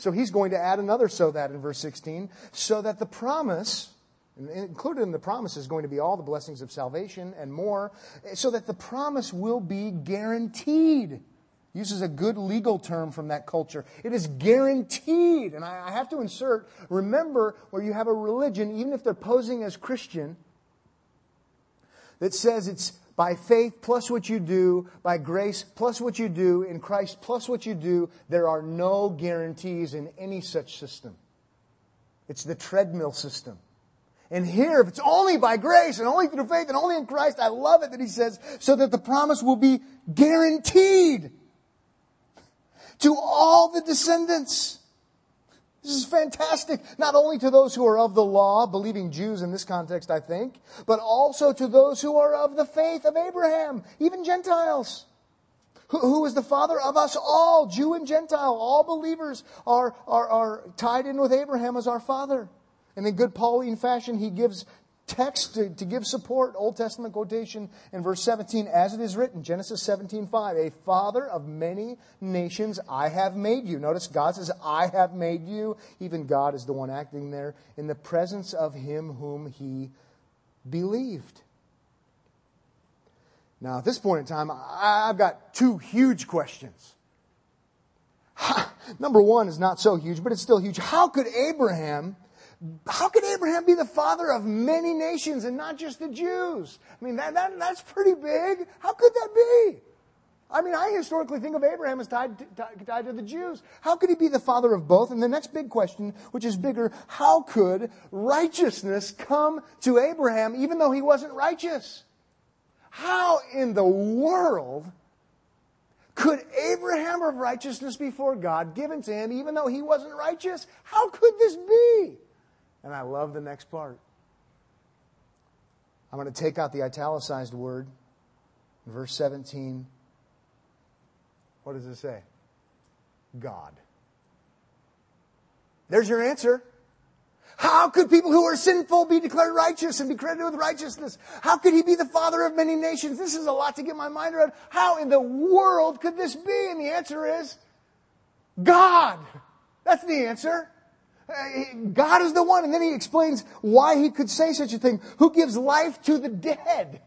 So he's going to add another so that in verse 16, so that the promise included in the promise is going to be all the blessings of salvation and more, so that the promise will be guaranteed. Uses a good legal term from that culture. It is guaranteed. And I have to insert, remember where you have a religion, even if they're posing as Christian, that says it's by faith plus what you do, by grace plus what you do, in Christ plus what you do, there are no guarantees in any such system. It's the treadmill system. And here, if it's only by grace and only through faith and only in Christ, I love it that he says, so that the promise will be guaranteed to all the descendants. This is fantastic. Not only to those who are of the law, believing Jews in this context, I think, but also to those who are of the faith of Abraham, even Gentiles. Who, who is the father of us all, Jew and Gentile? All believers are, are, are tied in with Abraham as our father. And in good Pauline fashion, he gives text to, to give support, Old Testament quotation in verse 17, as it is written, Genesis 17, 5, a father of many nations I have made you. Notice God says, I have made you. Even God is the one acting there in the presence of him whom he believed. Now, at this point in time, I've got two huge questions. Number one is not so huge, but it's still huge. How could Abraham, how could Abraham be the father of many nations and not just the Jews? I mean, that, that, that's pretty big. How could that be? I mean, I historically think of Abraham as tied to, tied to the Jews. How could he be the father of both? And the next big question, which is bigger, how could righteousness come to Abraham even though he wasn't righteous? How in the world could Abraham of righteousness before God given to him even though he wasn't righteous? How could this be? And I love the next part. I'm going to take out the italicized word, verse 17. What does it say? God. There's your answer. How could people who are sinful be declared righteous and be credited with righteousness? How could he be the father of many nations? This is a lot to get my mind around. How in the world could this be? And the answer is God. That's the answer. God is the one. And then he explains why he could say such a thing. Who gives life to the dead?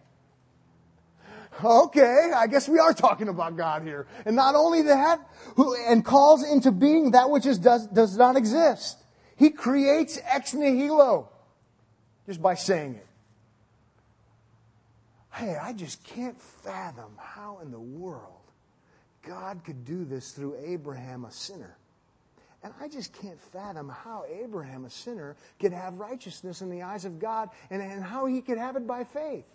Okay, I guess we are talking about God here. And not only that, who, and calls into being that which is, does, does not exist. He creates ex nihilo just by saying it. Hey, I just can't fathom how in the world God could do this through Abraham, a sinner. And I just can't fathom how Abraham, a sinner, could have righteousness in the eyes of God and, and how he could have it by faith.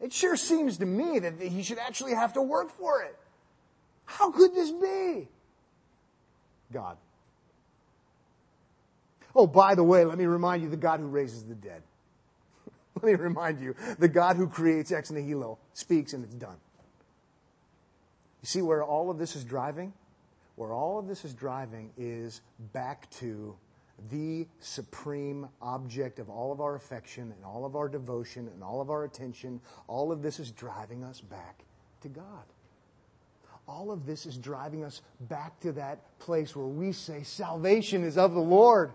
It sure seems to me that he should actually have to work for it. How could this be? God. Oh, by the way, let me remind you the God who raises the dead. let me remind you the God who creates ex nihilo speaks and it's done. You see where all of this is driving? Where all of this is driving is back to the supreme object of all of our affection and all of our devotion and all of our attention. All of this is driving us back to God. All of this is driving us back to that place where we say salvation is of the Lord.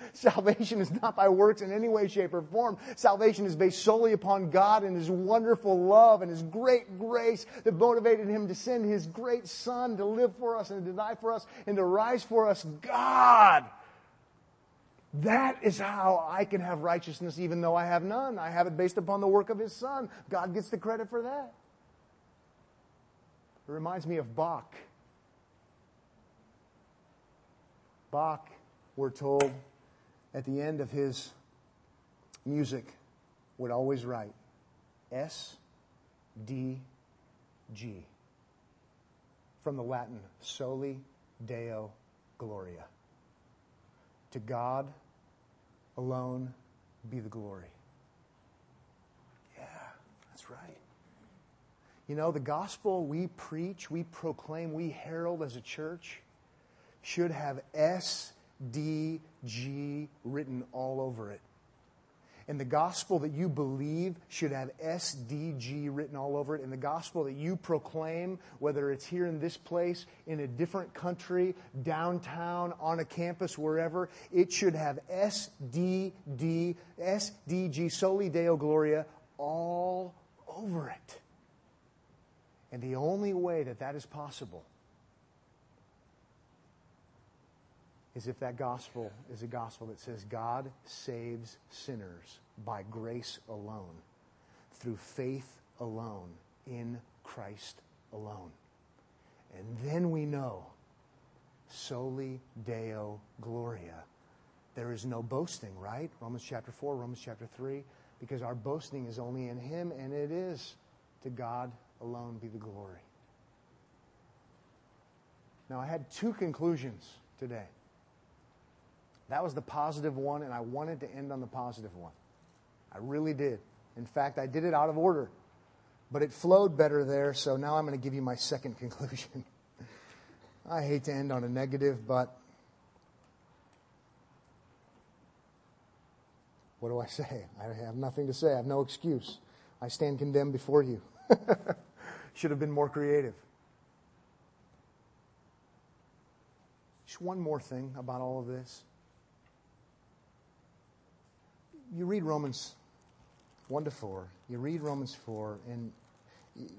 Salvation is not by works in any way, shape, or form. Salvation is based solely upon God and His wonderful love and His great grace that motivated Him to send His great Son to live for us and to die for us and to rise for us. God! That is how I can have righteousness even though I have none. I have it based upon the work of His Son. God gets the credit for that. It reminds me of Bach. Bach, we're told, at the end of his music would always write S D G from the Latin soli deo gloria. To God alone be the glory. Yeah, that's right. You know, the gospel we preach, we proclaim, we herald as a church should have S DG written all over it. And the gospel that you believe should have SDG written all over it. And the gospel that you proclaim, whether it's here in this place, in a different country, downtown, on a campus, wherever, it should have SDD, SDG, Soli Deo Gloria, all over it. And the only way that that is possible is if that gospel is a gospel that says God saves sinners by grace alone, through faith alone, in Christ alone. And then we know, soli Deo Gloria. There is no boasting, right? Romans chapter 4, Romans chapter 3, because our boasting is only in Him, and it is to God alone be the glory. Now, I had two conclusions today. That was the positive one, and I wanted to end on the positive one. I really did. In fact, I did it out of order, but it flowed better there, so now I'm going to give you my second conclusion. I hate to end on a negative, but what do I say? I have nothing to say. I have no excuse. I stand condemned before you. Should have been more creative. Just one more thing about all of this you read Romans 1 to 4. You read Romans 4, and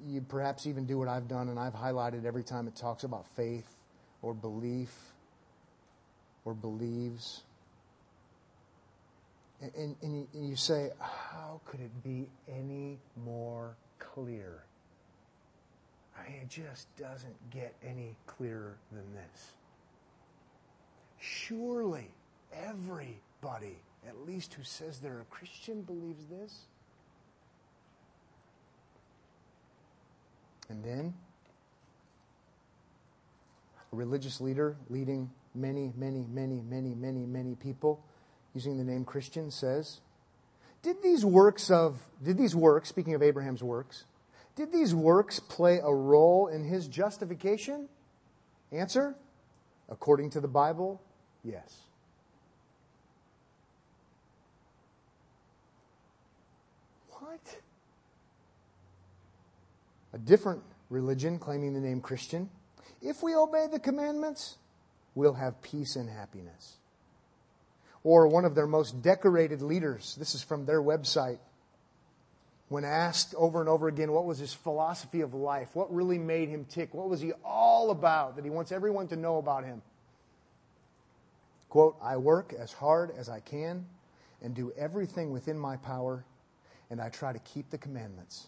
you perhaps even do what I've done, and I've highlighted every time it talks about faith or belief or believes. And, and, you, and you say, how could it be any more clear? I mean, it just doesn't get any clearer than this. Surely everybody, at least who says they're a Christian, believes this. And then, a religious leader leading many, many, many, many, many, many people using the name Christian says, did these works of, did these works, speaking of Abraham's works, did these works play a role in his justification? Answer, according to the Bible, yes. What? A different religion claiming the name Christian. If we obey the commandments, we'll have peace and happiness. Or one of their most decorated leaders, this is from their website, when asked over and over again what was his philosophy of life, what really made him tick, what was he all about that he wants everyone to know about him. Quote, I work as hard as I can and do everything within my power, and I try to keep the commandments.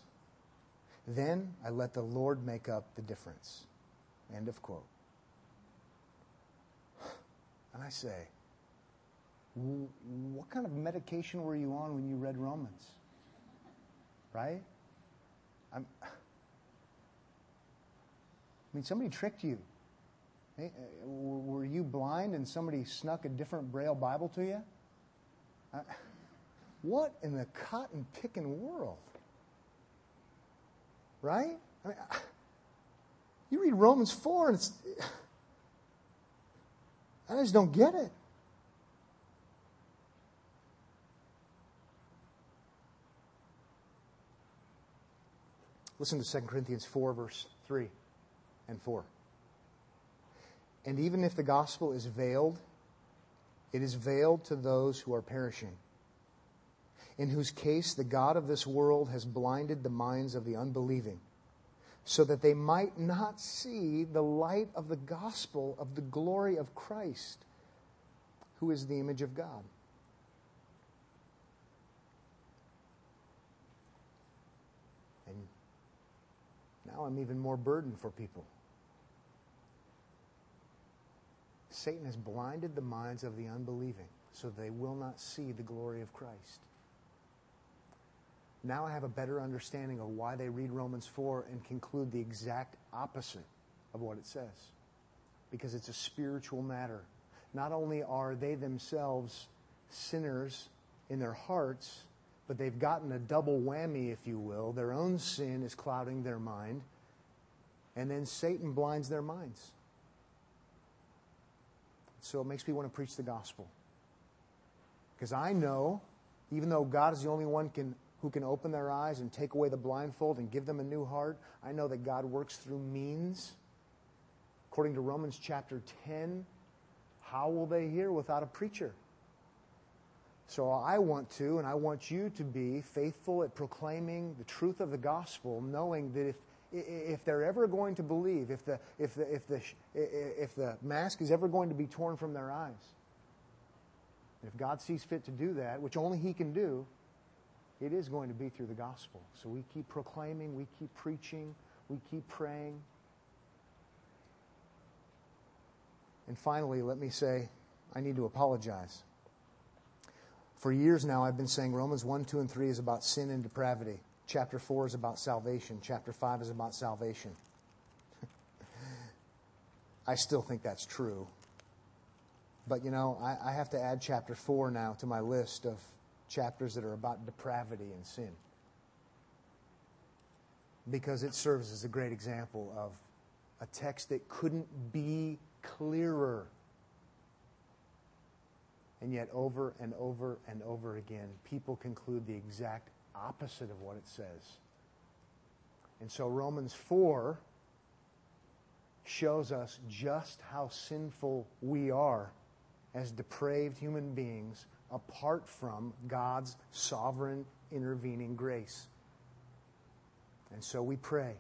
Then I let the Lord make up the difference. End of quote. And I say, what kind of medication were you on when you read Romans? Right? I'm, I mean, somebody tricked you. Uh, were you blind and somebody snuck a different Braille Bible to you? I, what in the cotton picking world? Right? I mean, you read Romans 4 and it's. I just don't get it. Listen to 2 Corinthians 4, verse 3 and 4. And even if the gospel is veiled, it is veiled to those who are perishing, in whose case the God of this world has blinded the minds of the unbelieving, so that they might not see the light of the gospel of the glory of Christ, who is the image of God. And now I'm even more burdened for people. Satan has blinded the minds of the unbelieving so they will not see the glory of Christ. Now I have a better understanding of why they read Romans 4 and conclude the exact opposite of what it says. Because it's a spiritual matter. Not only are they themselves sinners in their hearts, but they've gotten a double whammy, if you will. Their own sin is clouding their mind, and then Satan blinds their minds. So it makes me want to preach the gospel. Because I know, even though God is the only one can, who can open their eyes and take away the blindfold and give them a new heart, I know that God works through means. According to Romans chapter 10, how will they hear without a preacher? So I want to, and I want you to be faithful at proclaiming the truth of the gospel, knowing that if if they're ever going to believe, if the, if, the, if, the, if the mask is ever going to be torn from their eyes, if God sees fit to do that, which only He can do, it is going to be through the gospel. So we keep proclaiming, we keep preaching, we keep praying. And finally, let me say, I need to apologize. For years now, I've been saying Romans 1, 2, and 3 is about sin and depravity. Chapter 4 is about salvation. Chapter 5 is about salvation. I still think that's true. But you know, I, I, have to add chapter 4 now to my list of chapters that are about depravity and sin. Because it serves as a great example of a text that couldn't be clearer. And yet, over and over and over again, people conclude the exact opposite of what it says. And so Romans 4 shows us just how sinful we are as depraved human beings apart from God's sovereign intervening grace. And so we pray,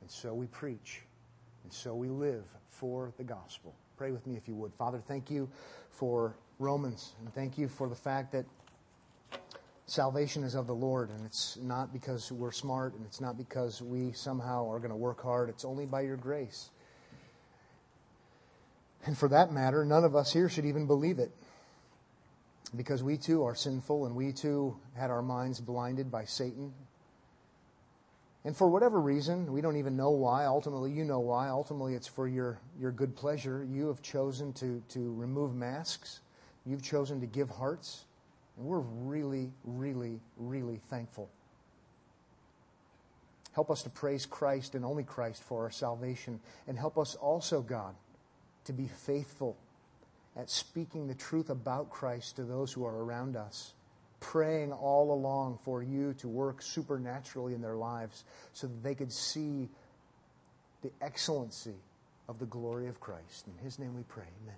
and so we preach, and so we live for the gospel. Pray with me if you would. Father, thank you for Romans, and thank you for the fact that salvation is of the Lord, and it's not because we're smart, and it's not because we somehow are going to work hard. It's only by your grace. And for that matter, none of us here should even believe it. Because we too are sinful and we too had our minds blinded by Satan. And for whatever reason, we don't even know why. Ultimately, you know why. Ultimately, it's for your, your good pleasure. You have chosen to, to remove masks, you've chosen to give hearts. And we're really, really, really thankful. Help us to praise Christ and only Christ for our salvation. And help us also, God, to be faithful at speaking the truth about Christ to those who are around us, praying all along for you to work supernaturally in their lives so that they could see the excellency of the glory of Christ. In His name we pray. Amen.